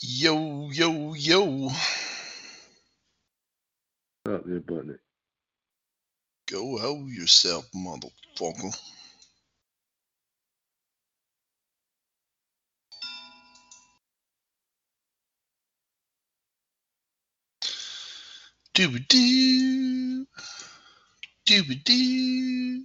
Yo, yo, yo. Up there, buddy. Go help yourself, motherfucker. Dooba doo. Dooba doo.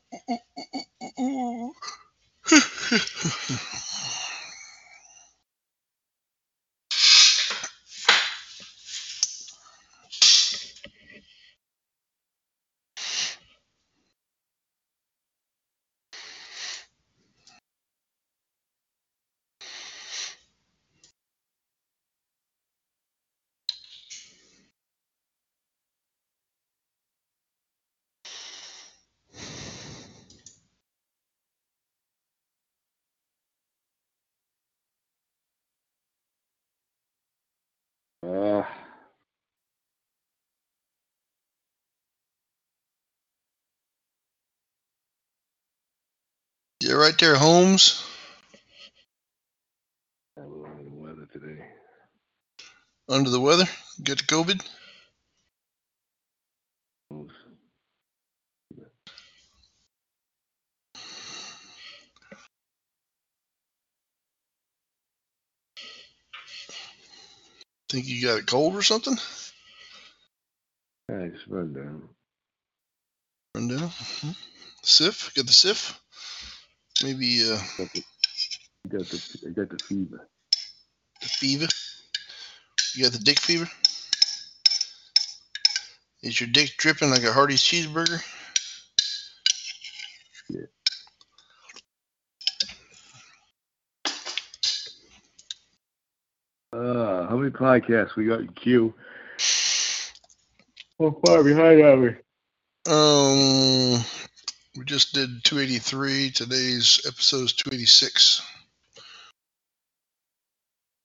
Uh, You right there, Holmes? a little under the weather today. Under the weather? Get the COVID? Think you got a cold or something? Just run down. Run down. Mhm. Sif? Got the sif? Maybe uh, Got the, got the, I got the fever. the fever? You got the dick fever? Is your dick dripping like a Hardee's cheeseburger? Uh, how many podcasts we got in queue? How far behind are we? Um, we just did 283. Today's episode is 286.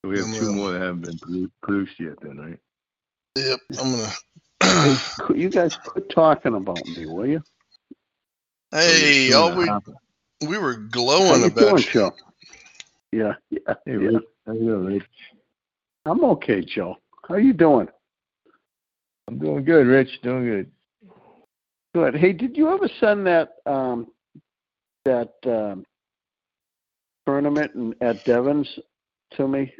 We have two Yeah. more that haven't been produced yet, then, right? Yep, I'm gonna. Quit- You guys quit talking about me, will you? hey, all we half. we were How glowing you about doing, you. Joe? Yeah, yeah, Hey, yeah. How you doing, Rich? I'm okay, Joe. How you doing? I'm doing good, Rich. Doing good. Good. Hey, did you ever send that um that um tournament in, at Devon's to me?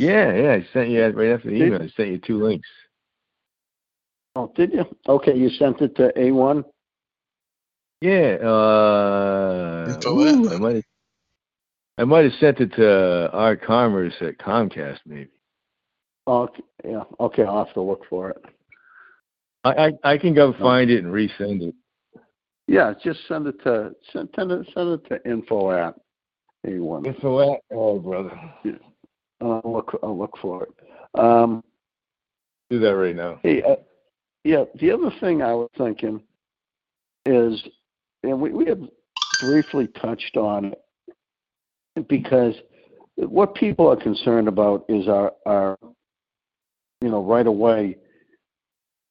Yeah, yeah. I sent you right after the Did- email. I sent you two links. Oh, did you? Okay, you sent it to A1. Yeah. Uh, ooh. I might have. I might have sent it to our commerce at Comcast, maybe. Oh, okay, yeah. Okay, I'll have to look for it. I I, I can go find it and resend it. Yeah, just send it to send, send it send it to info at A1. Info at oh brother. I'll look I'll look for it. Um, Do that right now. Hey, uh, yeah, the other thing I was thinking is, and we, we have briefly touched on it, because what people are concerned about is our, our you know, right away,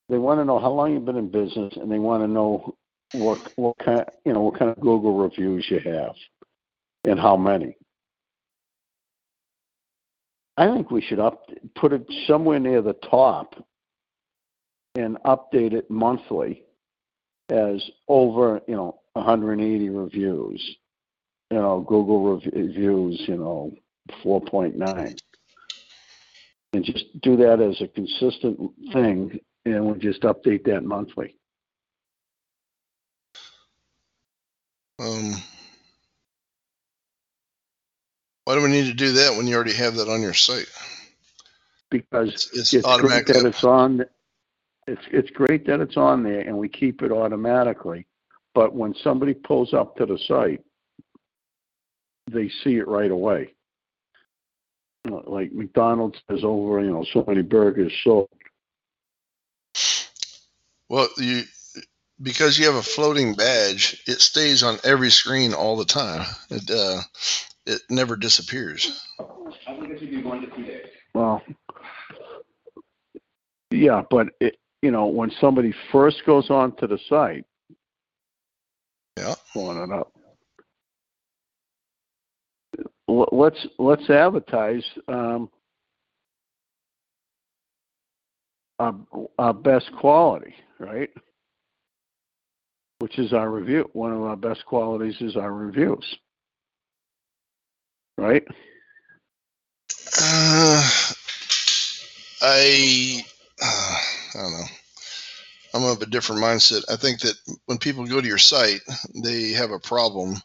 they want to know how long you've been in business and they want to know what, what kind, you know, what kind of Google reviews you have and how many. I think we should up put it somewhere near the top and update it monthly as over, you know, 180 reviews. You know, Google reviews, you know, 4.9. And just do that as a consistent thing, and we'll just update that monthly. Um, Why do we need to do that when you already have that on your site? because It's, it's, it's great automatic. that it's on. It's it's great that it's on there, and we keep it automatically. But when somebody pulls up to the site, they see it right away. Like McDonald's says over, you know, so many burgers sold. Well, you because you have a floating badge, it stays on every screen all the time. It uh, it never disappears. Well, yeah, but it, you know, when somebody first goes onto the site, Yeah. pulling it up. Let's let's advertise um, our, best quality, right? Which is our review. One of our best qualities is our reviews, right? Uh, I uh, I don't know. I'm of a different mindset. I think that when people go to your site, they have a problem,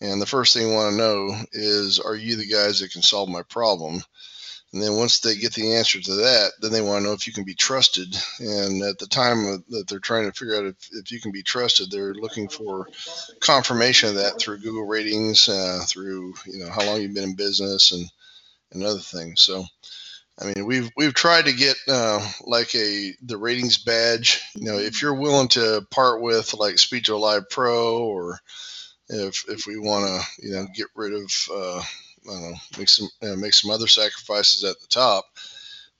and the first thing they want to know is, "Are you the guys that can solve my problem?" And then once they get the answer to that, then they want to know if you can be trusted. And at the time that they're trying to figure out if, if you can be trusted, they're looking for confirmation of that through Google ratings, uh, through you know how long you've been in business, and and other things. So, I mean, we've we've tried to get uh, like a the ratings badge. You know, if you're willing to part with like to Live Pro, or if if we want to, you know, get rid of, uh, I don't know, make some uh, make some other sacrifices at the top,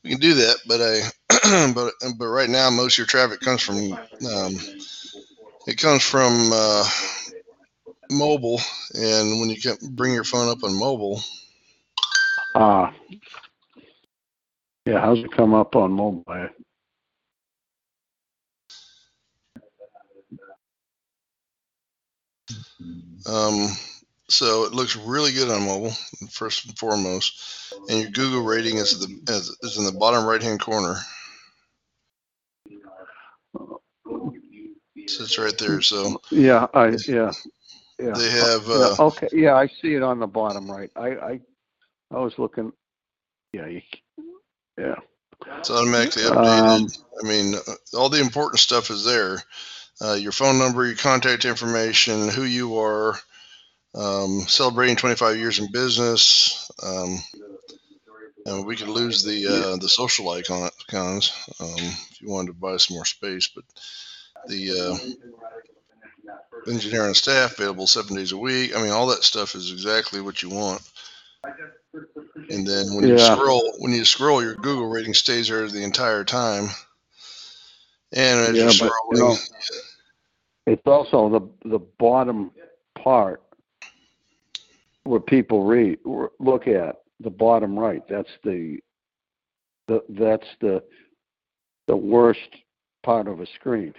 we can do that. But I, but but right now, most of your traffic comes from um, it comes from uh, mobile, and when you can bring your phone up on mobile, Uh, yeah, how's it come up on mobile? Um, so it looks really good on mobile, first and foremost. And your Google rating is the is, is in the bottom right hand corner. It's right there. So Yeah, I, yeah, yeah. they have Yeah, uh, okay, yeah, I see it on the bottom right. I, I, I was looking, yeah, you, yeah. it's automatically updated. Um, I mean, uh, all the important stuff is there. Uh, your phone number, your contact information, who you are, um, celebrating 25 years in business. Um, and we could lose the uh, the social icon icons um, if you wanted to buy some more space. But the uh, engineer and staff available seven days a week. I mean, all that stuff is exactly what you want. And then when you scroll, when you scroll, your Google rating stays there the entire time. And as Yeah, you're but, you know, It's also the, the bottom part where people read, look at, the bottom right, that's the, the, that's the, the worst part of a screen.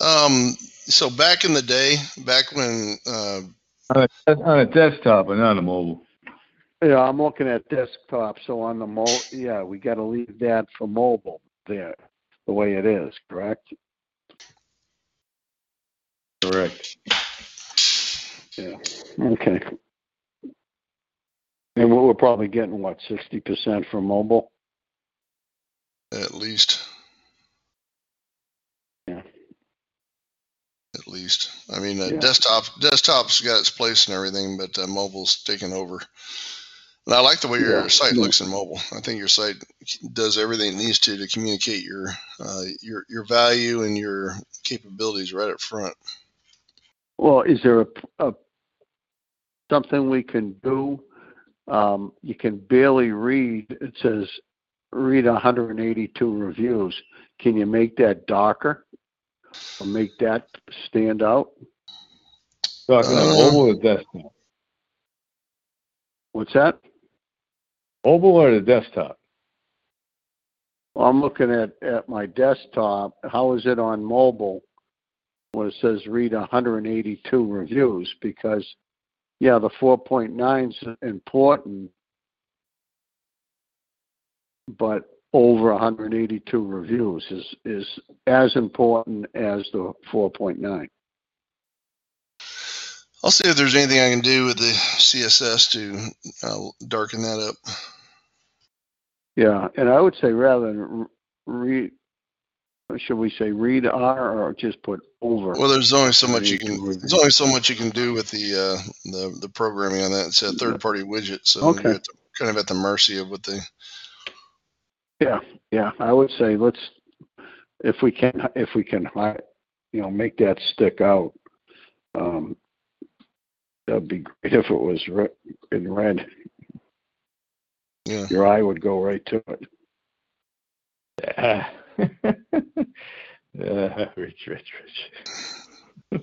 um, so back in the day, back when uh, On a, on a desktop and not a mobile. Yeah, I'm looking at desktop, so on the mo, yeah, we gotta leave that for mobile there, the way it is, correct? Correct. Yeah, okay. And we're we're probably getting, what, sixty percent for mobile? at least, Yeah. at least, I mean, uh, Yeah. desktop desktop's got its place and everything, but uh, mobile's taken over. And I like the way your Yeah. site looks in mobile. I think your site does everything it needs to to communicate your uh, your your value and your capabilities right up front. Well, is there a, a, something we can do? Um, you can barely read, it says, read hundred and eighty-two reviews. Can you make that darker? Or make that stand out? Talking Uh, on mobile or desktop? What's that? Mobile or the desktop? Well, I'm looking at, at my desktop. How is it on mobile when it says read 182 reviews? Because, yeah, the 4.9 is important, but over 182 reviews is, is as important as the 4.9. I'll see if there's anything I can do with the CSS to uh, darken that up. Yeah, and I would say rather than read, should we say read R or just put over? Well, there's only so much you can. There's only so much you can do with the uh, the the programming on that. It's a third party widget, so Okay. you're at the, kind of at the mercy of what they. Yeah, yeah, I would say let's, if we can, if we can, you know, make that stick out. Um, that'd be great if it was re- in red. Yeah. Your eye would go right to it. Ah. Uh, rich, rich, rich.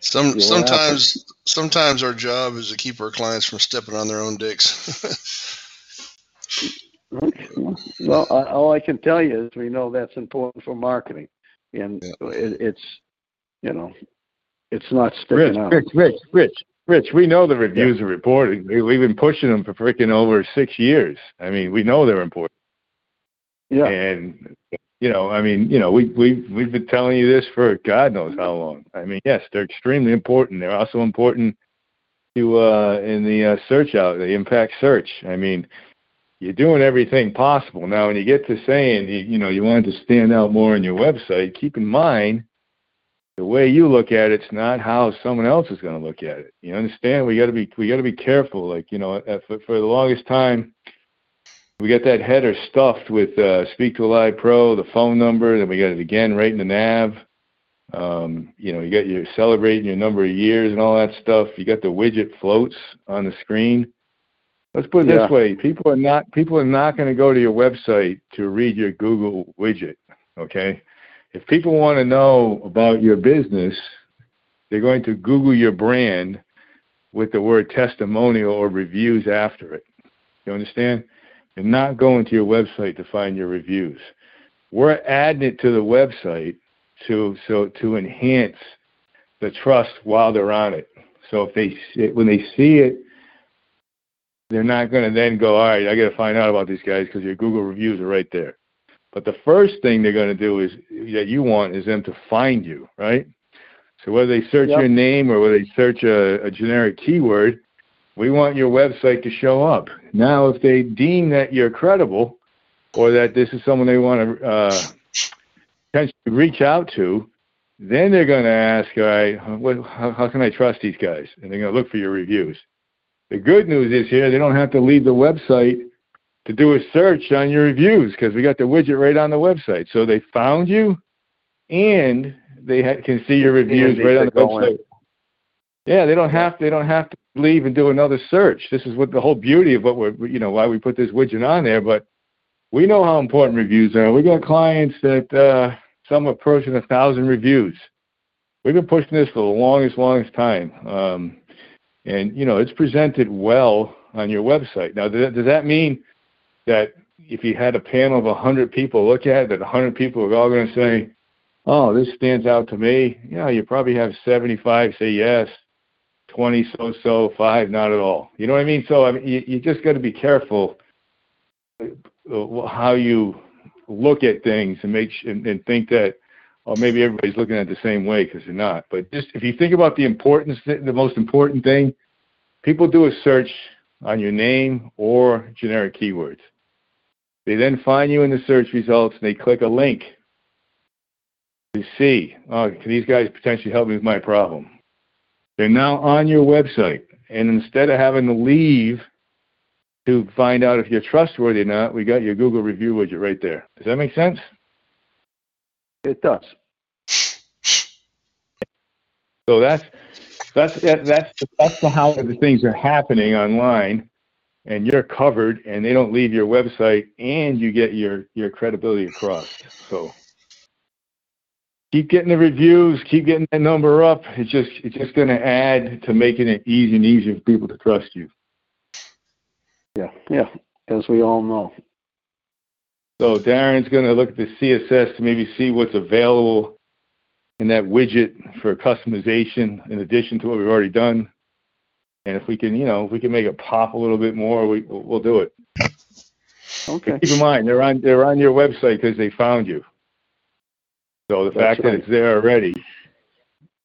Some You'll sometimes sometimes our job is to keep our clients from stepping on their own dicks. Well, I, all I can tell you is we know that's important for marketing, and Yeah. it, it's, you know, it's not Rich, sticking out. Rich, Rich, Rich, Rich. We know the reviews are reported. We, we've been pushing them for freaking over six years. I mean, we know they're important. Yeah, And you know, I mean, you know, we we we've been telling you this for God knows how long. I mean, yes, they're extremely important. They're also important to uh in the uh, search out, the impact search. I mean, you're doing everything possible. Now, when you get to saying you, you know you want to stand out more on your website, keep in mind the way you look at it's not how someone else is going to look at it. You understand? We got to be we got to be careful. Like you know, for, for the longest time, we got that header stuffed with uh, Speak to a Live Pro, the phone number, then we got it again right in the nav. Um, you know, you got your celebrating your number of years and all that stuff. You got the widget floats on the screen. Let's put it Yeah. this way: people are not people are not going to go to your website to read your Google widget. Okay, if people want to know about your business, they're going to Google your brand with the word testimonial or reviews after it. You understand? They're not going to your website to find your reviews. We're adding it to the website to so to enhance the trust while they're on it. So if they when they see it, they're not going to then go, all right, I got to find out about these guys because your Google reviews are right there. But the first thing they're going to do is that you want is them to find you, right? So whether they search Yep. your name or whether they search a, a generic keyword, we want your website to show up. Now, if they deem that you're credible or that this is someone they want to uh, potentially reach out to, then they're going to ask, all right, what, how, how can I trust these guys? And they're going to look for your reviews. The good news is here, they don't have to leave the website to do a search on your reviews because we got the widget right on the website. So they found you and they ha- can see your reviews right on the could go in. website. Yeah, they don't have they don't have to leave and do another search. This is what the whole beauty of what we're you know why we put this widget on there. But we know how important reviews are. We got clients that uh, some approaching a thousand reviews. We've been pushing this for the longest, longest time, um, and you know it's presented well on your website. Now, does that, does that mean that if you had a panel of a hundred people look at it, that a hundred people are all going to say, "Oh, this stands out to me"? Yeah, you probably have seventy-five say yes, 20 so so, five not at all. You know what I mean? So I mean, you, you just got to be careful uh, how you look at things and make sh- and, and think that oh maybe everybody's looking at it the same way because they're not. But just if you think about the importance, the most important thing, people do a search on your name or generic keywords. They then find you in the search results and they click a link to see, oh, can these guys potentially help me with my problem? They're now on your website. And instead of having to leave to find out if you're trustworthy or not, we got your Google review widget right there. Does that make sense? it does. So that's that's that, that's that's the how the things are happening online, and you're covered, and they don't leave your website, and you get your your credibility across. So keep getting the reviews, keep getting that number up. It's just it's just going to add to making it easy and easier for people to trust you. Yeah, yeah, as we all know. So Darren's going to look at the CSS to maybe see what's available in that widget for customization in addition to what we've already done. And if we can, you know, if we can make it pop a little bit more, we, we'll, we'll do it. Okay. Keep in mind, they're on they're on your website because they found you. So the That's fact that right. it's there already,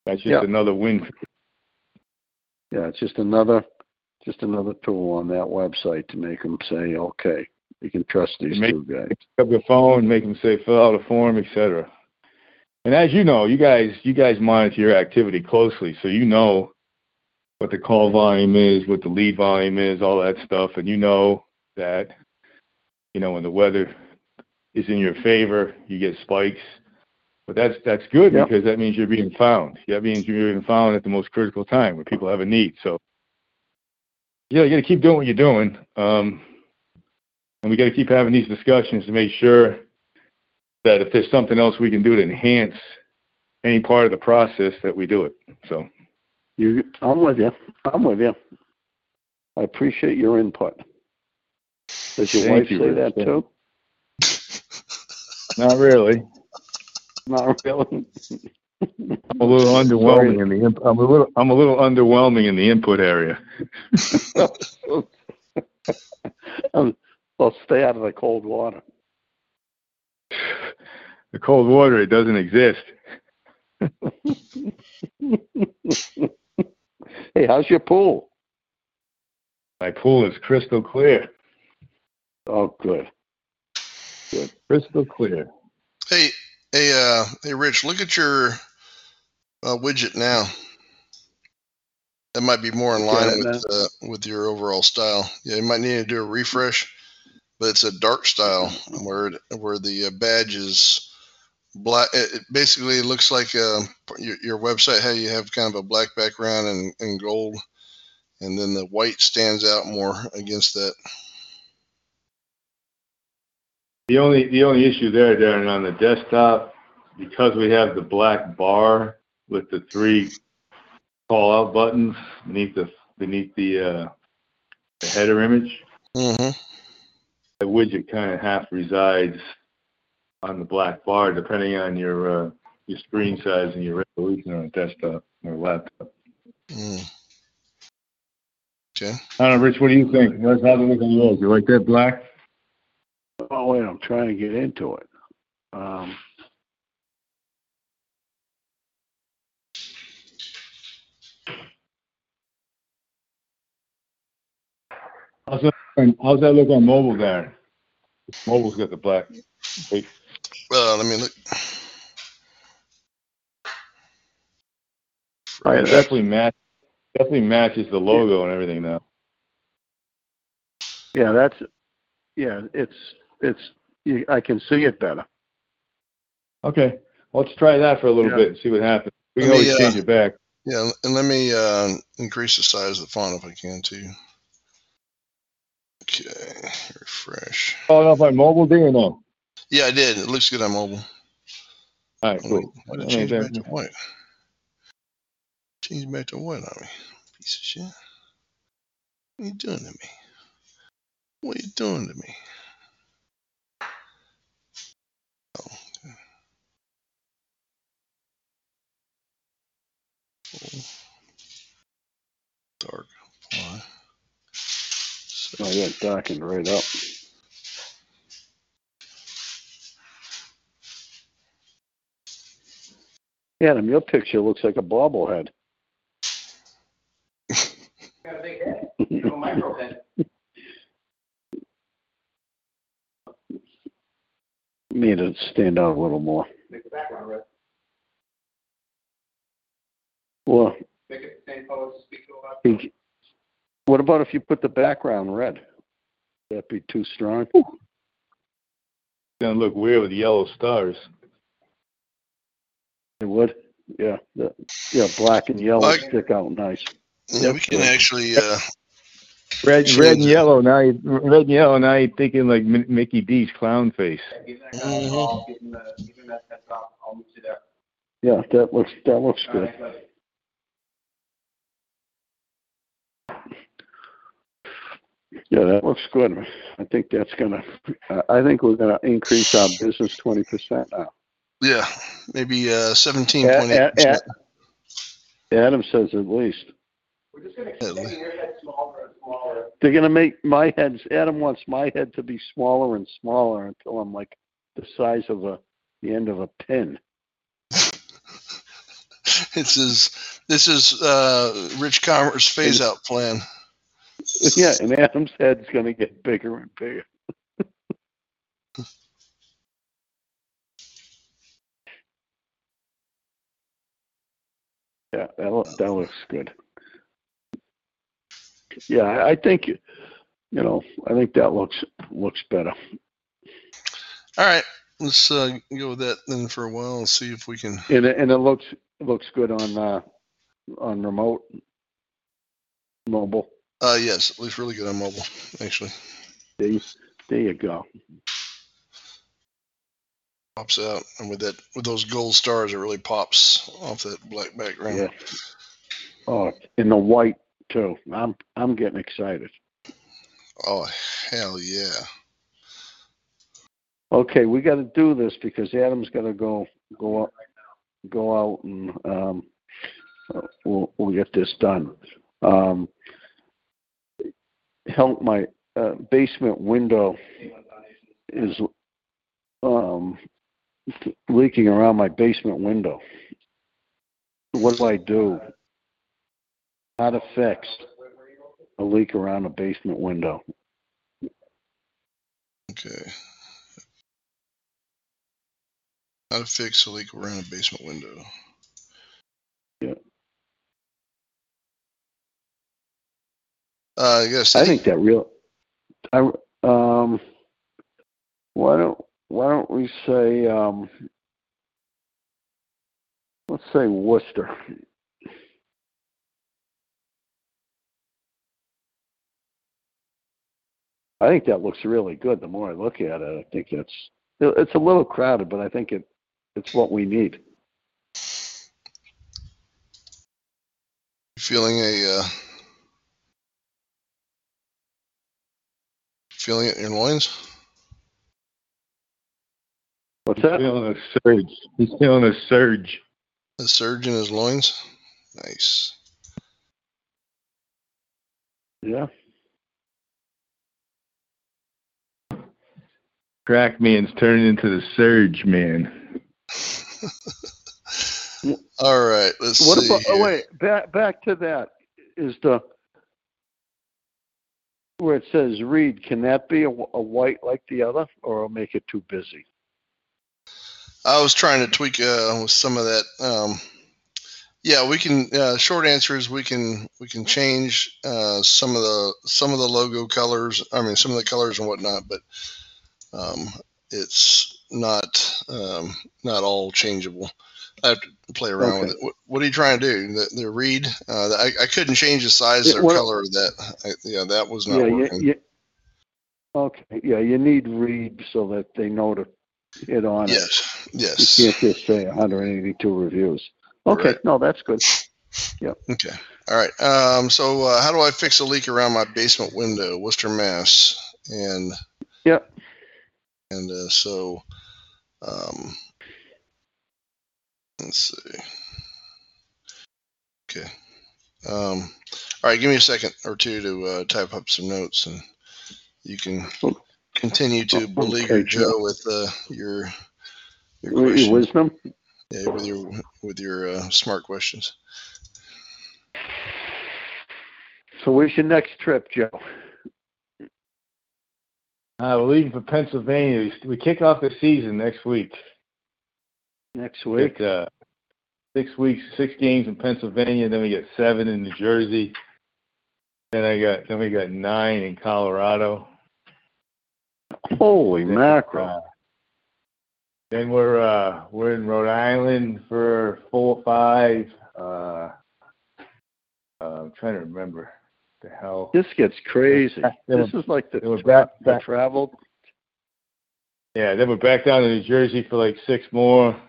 That's just Yeah. another win. Yeah, it's just another, just another tool on that website to make them say, okay, you can trust these Make- two guys. pick up your phone, make them say fill out a form, etc. And as you know, you guys you guys monitor your activity closely, so you know what the call volume is, what the lead volume is, all that stuff, and you know that you know when the weather is in your favor, you get spikes. But that's that's good Yep. because that means you're being found. That means you're being found at the most critical time when people have a need. So yeah, you got to keep doing what you're doing. Um, and we got to keep having these discussions to make sure that if there's something else we can do to enhance any part of the process, that we do it. So, You, I'm with you. I'm with you. I appreciate your input. Does your Thank wife you, say Rich. that too? not really. Not really. I'm a little underwhelming in the. Imp- I'm a little. I'm a little underwhelming in the input area. well, stay out of the cold water. The cold water, it doesn't exist. hey, how's your pool? My pool is crystal clear. Oh, good. good. Crystal clear. Hey, hey, uh, hey, Rich, look at your uh, widget now. That might be more in line it with uh, with your overall style. Yeah, you might need to do a refresh, but it's a dark style where it, where the uh, badge is black. It, it basically looks like uh, your, your website how you have kind of a black background and, and gold, and then the white stands out more against that. The only the only issue there, Darren, on the desktop, because we have the black bar with the three call out buttons beneath the beneath the uh, the header image, Mm-hmm. the widget kind of half resides on the black bar, depending on your uh, your screen size and your resolution on a desktop or laptop. Mm. Okay. I don't know, Rich. What do you think? How's how's it look on yours? You like that black? Oh, wait, I'm trying to get into it. Um, How's that? How's that look on mobile, Darren? Mobile's got the black. Wait, Uh, let me look. Oh, it definitely match definitely matches the logo and everything now. yeah, that's, yeah, it's, it's, I can see it better. Okay, let's try that for a little Yeah. bit and see what happens. We can Let me, always uh, change it back. Yeah, and let me uh, increase the size of the font if I can too. Okay, refresh. Oh, off on mobile, do you know? Yeah, I did. It looks good on mobile. All right, cool. Why did change mean, back to white? Change back to white on me. Piece of shit. What are you doing to me? What are you doing to me? Oh, Dark. Apply. So- Oh, yeah, darkened right up. Adam, your picture looks like a bobblehead. Made it stand out a little more. Make The background red. Well, he- what about if you put the background red? That'd be too strong. gonna look weird with yellow stars. It would. Yeah, the, yeah, black and yellow Like- stick out nice. Yeah, we can actually. Uh, Red, Change red and yellow. Now, you, red and yellow. Now you're thinking like Mi- Mickey D's clown face. mhm. Yeah, that looks that looks good. Yeah, that looks good. I think that's gonna. I- I think we're gonna increase our business twenty percent now. Yeah, maybe uh, seventeen A- point eight A- percent. Adam says at least they're gonna make my heads. Adam wants my head to be smaller and smaller until I'm like the size of a the end of a pin. this is This is uh, Rich Commerce phase out plan. yeah, and Adam's head's going to get bigger and bigger. yeah, that loo- that looks good. Yeah, I think you know, I think that looks looks better. All right, let's uh, go with that then for a while and see if we can. And it, and it looks looks good on uh on remote mobile. Uh, yes, it looks really good on mobile, actually. There you, there you go. Pops out, and with that, with those gold stars, it really pops off that black background. Yeah. Oh, in the white too. I'm I'm getting excited. Oh hell yeah! Okay, we got to do this because Adam's got to go go out, go out and um, we'll we'll get this done. Um, help my uh, basement window is um, leaking around my basement window. What do I do? How to fix a leak around a basement window? Okay. How to fix a leak around a basement window? Yeah. Uh, yes. I think that real. I um. Why don't Why don't we say um. Let's say Worcester. I think that looks really good. The more I look at it, I think it's it's a little crowded, but I think it it's what we need. feeling a uh, feeling it in your loins. What's He's that? feeling a surge. He's feeling a surge. A surge in his loins. Nice. Yeah. Crack man's turning into the surge man. All right. Let's What see. about? Oh wait, back back to that. Is the where it says read? Can that be a, a white like the other, or I'll make it too busy? I was trying to tweak uh, with some of that. Um, yeah, we can. Uh, short answer is we can we can change uh, some of the some of the logo colors. I mean, some of the colors and whatnot, but um, it's not um, not all changeable. I have to play around with it. What, what are you trying to do? The, the read? Uh, I, I couldn't change the size Yeah, or what- color of that. I, yeah, that was not yeah, working. you, okay. Yeah, you need read so that they know to hit on yes, it. yes. You can't just say 182 reviews. Okay, Right. no, that's good. Yep. Okay. All right. Um, so uh, how do I fix a leak around my basement window, Worcester, Mass? And Yep. And uh, so um, let's see. Okay. Um, all right. Give me a second or two to uh, type up some notes, and you can continue to Okay, beleaguer Joe. Joe with uh, your your Your wisdom. Yeah, with your with your uh, smart questions. So where's your next trip, Joe? Uh, we're leaving for Pennsylvania. We, we kick off the season next week. Next week. get, uh, six weeks, six games in Pennsylvania. Then we get seven in New Jersey. Then I got then we got nine in Colorado. Holy Then, mackerel! uh, then we're uh, we're in Rhode Island for four or five. Uh, uh, I'm trying to remember the hell. This gets crazy. Then This is like the, then we're back, the travel. Yeah, then we're back down to New Jersey for like six more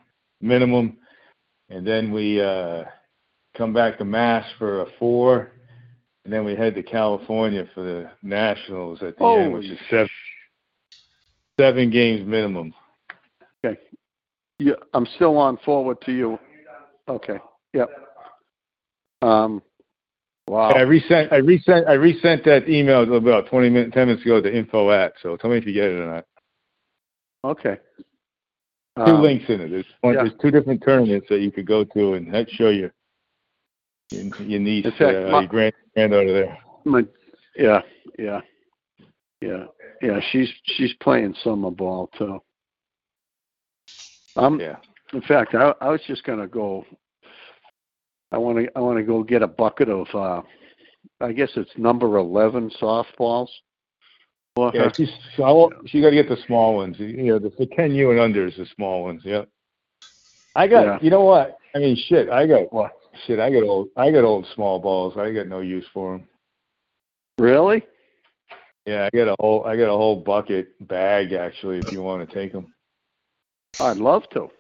minimum, and then we uh, come back to Mass for a four, and then we head to California for the Nationals at the end, which is seven seven games minimum. Okay. Yeah, I'm still on forward to you. Okay. Yep. Um. Wow. I resent I resent I resent that email about twenty minutes ten minutes ago to info at. So tell me if you get it or not. Okay. two Um, links in it. There's one, yeah. there's two different tournaments that you could go to, and that show you your, your niece, fact, uh, my- your grand granddaughter there. My, yeah, yeah, yeah, yeah. She's she's playing summer ball too. Um, Yeah. in fact, I I was just gonna go. I want to I want to go get a bucket of. uh I guess it's number eleven softballs. for Yeah, her. she's, I won't, she got to get the small ones. You know, the, the 10 U and under is the small ones. Yep. I got, Yeah. you know what? I mean, shit, I got, What? shit, I got old, I got old small balls. I got no use for them. Really? Yeah, I got a whole, I got a whole bucket bag actually. If you want to take them. I'd love to.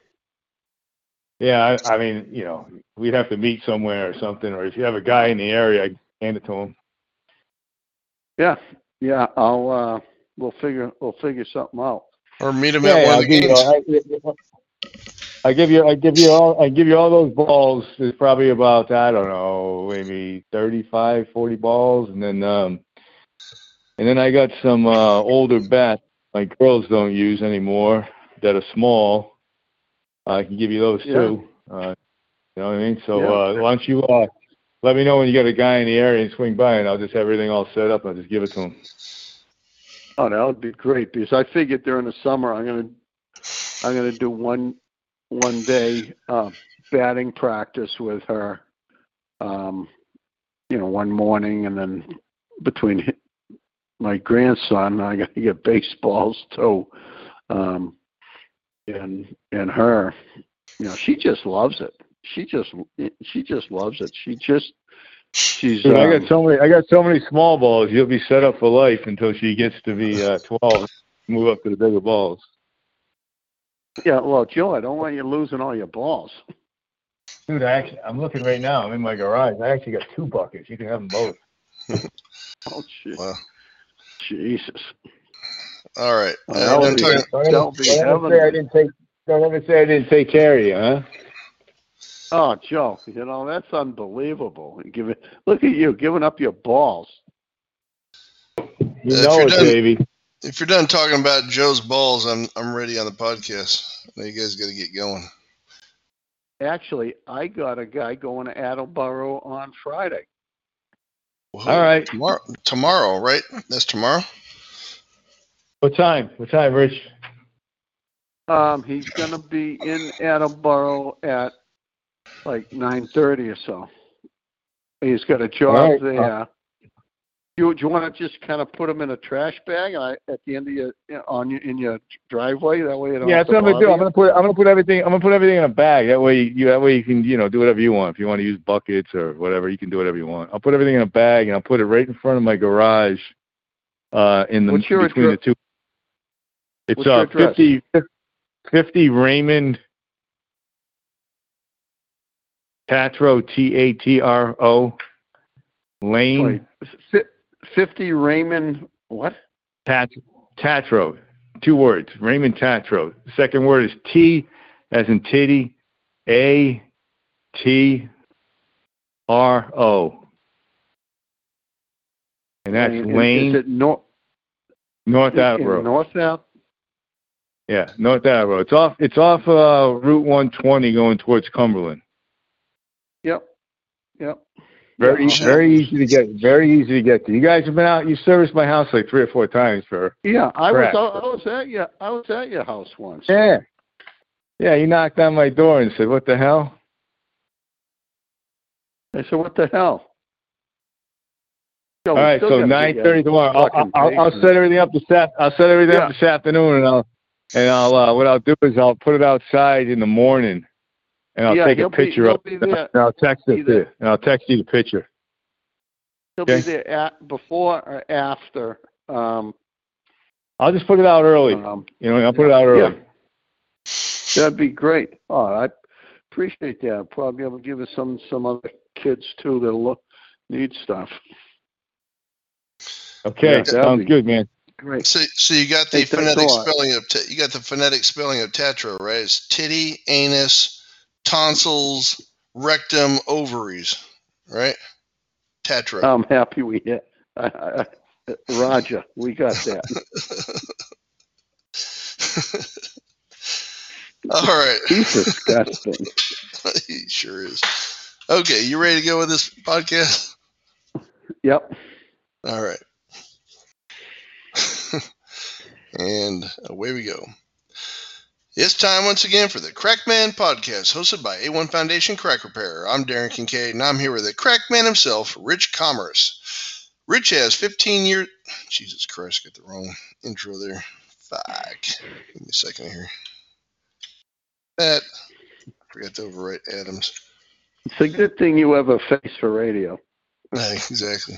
Yeah, I, I mean, you know, we'd have to meet somewhere or something, or if you have a guy in the area, I'd hand it to him. Yeah, yeah. I'll. uh We'll figure. We'll figure something out. Or meet him Yeah, at one I'll of the give you, games. I, I give you, I give you all, I give you all those balls. There's probably about, I don't know, maybe 35, 40 balls, and then, um, and then I got some uh, older bats my girls don't use anymore that are small. I can give you those too. Uh, you know what I mean? So Yeah. uh, why don't you uh, let me know when you got a guy in the area and swing by, and I'll just have everything all set up. and I'll just give it to him. Oh, that would be great because I figured during the summer I'm gonna I'm gonna do one one day uh, batting practice with her. Um, you know, one morning, and then between my grandson, I got to get baseballs too, um, and and her. You know, she just loves it. She just she just loves it. She just she's. Dude, I um, got so many. I got so many small balls. You'll be set up for life until she gets to be uh, twelve. Move up to the bigger balls. Yeah, well, Joe, I don't want you losing all your balls. Dude, I actually, I'm looking right now. I'm in my garage. I actually got two buckets. You can have them both. Oh, shit. Wow. Jesus. All right. Uh, I'm be- talking- Don't ever, Don't be don't say I didn't take. Don't ever say I didn't take care of you, huh? Oh, Joe, you know, that's unbelievable. You Give it, look at you giving up your balls. You If know you're it, done- baby. if you're done talking about Joe's balls, I'm I'm ready on the podcast. Now you guys got to get going. Actually, I got a guy going to Attleboro on Friday. Whoa, All right. Tomorrow, tomorrow, right? That's tomorrow. What time? What time, Rich? Um, he's going to be in Attleboro at like 9.30 or so. He's got a job right. there. You, do you want to just kind of put him in a trash bag uh, at the end of your on your in your driveway? That way, you don't Yeah, that's what I'm gonna do. bother I'm gonna put. I'm gonna put everything. I'm gonna put everything in a bag. That way, you. That way, you can. You know, do whatever you want. If you want to use buckets or whatever, you can do whatever you want. I'll put everything in a bag and I'll put it right in front of my garage. Uh, in the between address? the two. It's uh address? 50, 50 Raymond Tatro T A T R O Lane fi- 50 Raymond, what? Tat Tatro. Two words. Raymond Tatro. The second word is T as in titty. A T R O. And that's Lane Is it North, North in Attleboro. North Ave? Yeah, North Attleboro. It's off. It's off uh, Route 120 going towards Cumberland. Yep. Yep. Very, Yeah, very easy to get. Very easy to get to. You guys have been out. You serviced my house like three or four times for. Yeah, I was I was at your I was at your house once. Yeah. Yeah, you knocked on my door and said, "What the hell?" I said, "What the hell?" Joe, All right, so nine thirty tomorrow. I'll, I'll, I'll set everything up this I'll set everything Yeah. up this afternoon, and I'll and I'll uh, what I'll do is I'll put it outside in the morning, and I'll Yeah, take a picture he'll of it, there. and I'll text it to you, and I'll text you the picture. He'll okay. be there at, before or after. Um, I'll just put it out early. um, You know, I'll put it out early. Yeah. that'd be great. Oh, I appreciate that. I'll probably be able to give us some some other kids too that look need stuff. Okay, Yeah, sounds be- good, man. Great. So, so you got the Hey, phonetic spelling of ta- you got the phonetic spelling of Tatro, right? It's titty, anus, tonsils, rectum, ovaries, right? Tatro. I'm happy we hit. Roger, we got that. All right. He's disgusting. he sure is. Okay, you ready to go with this podcast? Yep. All right. and away we go. It's time once again for the Crackman Podcast, hosted by A1 Foundation Crack Repair. I'm Darren Kincaid, and I'm here with the Crackman himself, Rich Commerce. Rich has 15 years. Jesus Christ, get the wrong intro there. Fuck. Give me a second here. That. Forgot to overwrite Adams. It's a good thing you have a face for radio. exactly.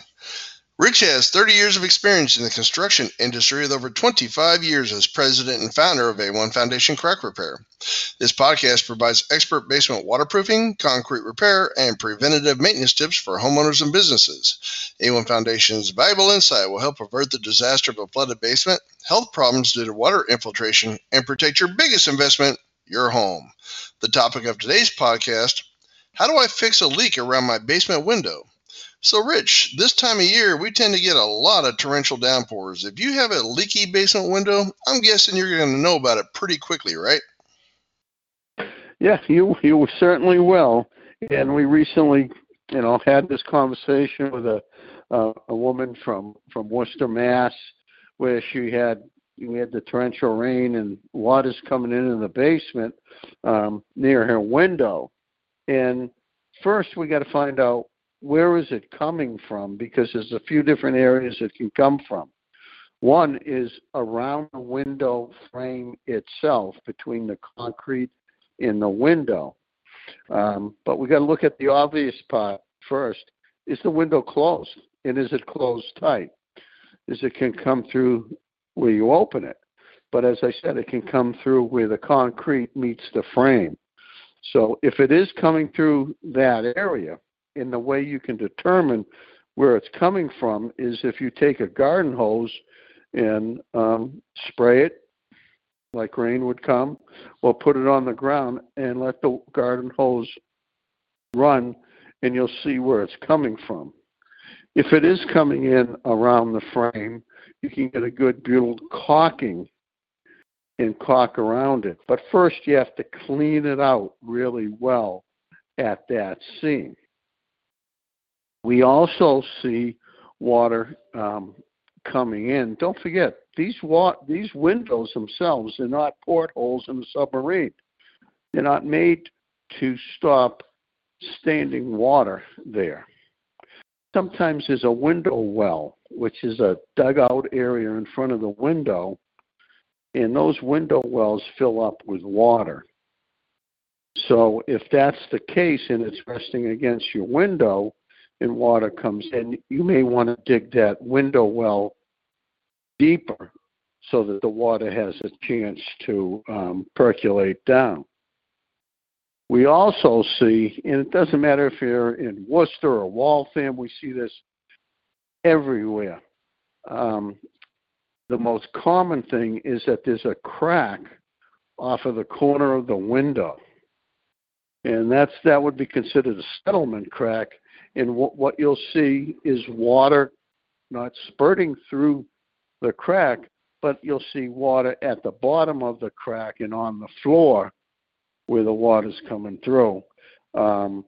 Rich has 30 years of experience in the construction industry with over 25 years as president and founder of A1 Foundation Crack Repair. This podcast provides expert basement waterproofing, concrete repair, and preventative maintenance tips for homeowners and businesses. A1 Foundation's valuable insight will help avert the disaster of a flooded basement, health problems due to water infiltration, and protect your biggest investment, your home. The topic of today's podcast How do I fix a leak around my basement window? So, Rich, this time of year, we tend to get a lot of torrential downpours. If you have a leaky basement window, I'm guessing you're going to know about it pretty quickly, right? Yeah, you you certainly will. And we recently, you know, had this conversation with a uh, a woman from from Worcester, Mass, where she had we had the torrential rain and water's coming in in the basement um, near her window. And first, we got to find out where is it coming from? Because there's a few different areas it can come from. One is around the window frame itself, between the concrete and the window. Um, but we got to look at the obvious part first. Is the window closed? And is it closed tight? Is it can come through where you open it? But as I said, it can come through where the concrete meets the frame. So if it is coming through that area, in the way you can determine where it's coming from is if you take a garden hose and um, spray it like rain would come, or put it on the ground and let the garden hose run, and you'll see where it's coming from. If it is coming in around the frame, you can get a good butyl caulking and caulk around it. But first, you have to clean it out really well at that seam. We also see water um, coming in. Don't forget these wa- these windows themselves are not portholes in a submarine. They're not made to stop standing water there. Sometimes there's a window well, which is a dugout area in front of the window, and those window wells fill up with water. So if that's the case and it's resting against your window, and water comes in, you may want to dig that window well deeper so that the water has a chance to um, percolate down. We also see, and it doesn't matter if you're in Worcester or Waltham, we see this everywhere. Um, the most common thing is that there's a crack off of the corner of the window. And that's that would be considered a settlement crack and what, what you'll see is water not spurting through the crack, but you'll see water at the bottom of the crack and on the floor where the water's coming through. Um,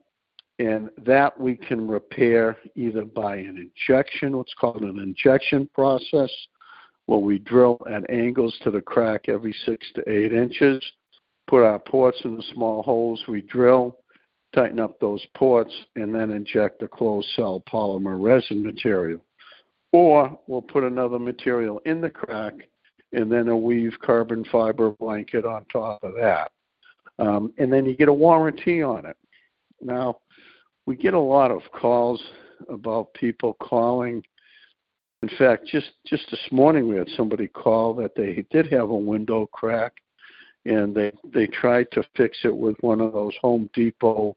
and that we can repair either by an injection, what's called an injection process, where we drill at angles to the crack every six to eight inches, put our ports in the small holes we drill, tighten up those ports, and then inject a closed cell polymer resin material. Or we'll put another material in the crack and then a weave carbon fiber blanket on top of that. Um, and then you get a warranty on it. Now, we get a lot of calls about people calling. In fact, just just this morning we had somebody call that they did have a window crack, and they they tried to fix it with one of those Home Depot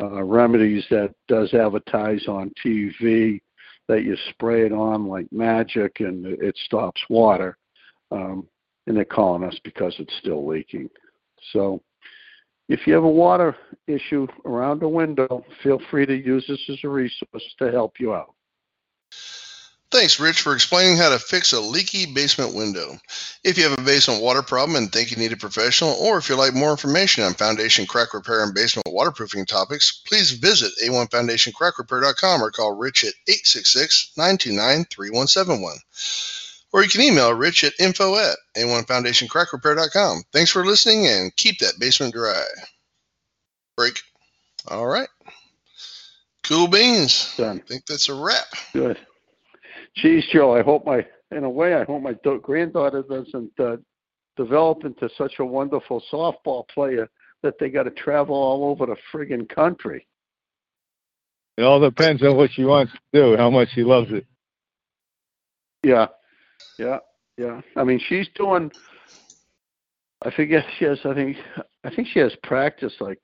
uh, remedies that does advertise on TV that you spray it on like magic and it stops water. Um, and they're calling us because it's still leaking. So if you have a water issue around a window, feel free to use this as a resource to help you out. Thanks, Rich, for explaining how to fix a leaky basement window. If you have a basement water problem and think you need a professional, or if you'd like more information on foundation crack repair and basement waterproofing topics, please visit a1foundationcrackrepair.com or call Rich at 866 929 3171. Or you can email Rich at info at a1foundationcrackrepair.com. Thanks for listening and keep that basement dry. Break. All right. Cool beans. Done. I think that's a wrap. Good. Geez, Joe, I hope my, in a way, I hope my granddaughter doesn't uh, develop into such a wonderful softball player that they got to travel all over the friggin' country. It all depends on what she wants to do, how much she loves it. Yeah, yeah, yeah. I mean, she's doing. I forget she has. I think. I think she has practice like.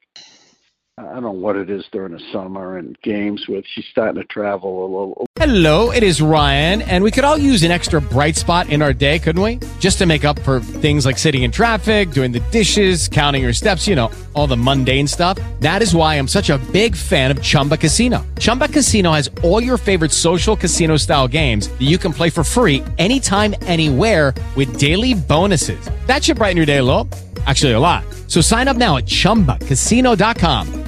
I don't know what it is during the summer and games with. She's starting to travel a little. Hello, it is Ryan, and we could all use an extra bright spot in our day, couldn't we? Just to make up for things like sitting in traffic, doing the dishes, counting your steps, you know, all the mundane stuff. That is why I'm such a big fan of Chumba Casino. Chumba Casino has all your favorite social casino style games that you can play for free anytime, anywhere with daily bonuses. That should brighten your day a little. Actually, a lot. So sign up now at chumbacasino.com.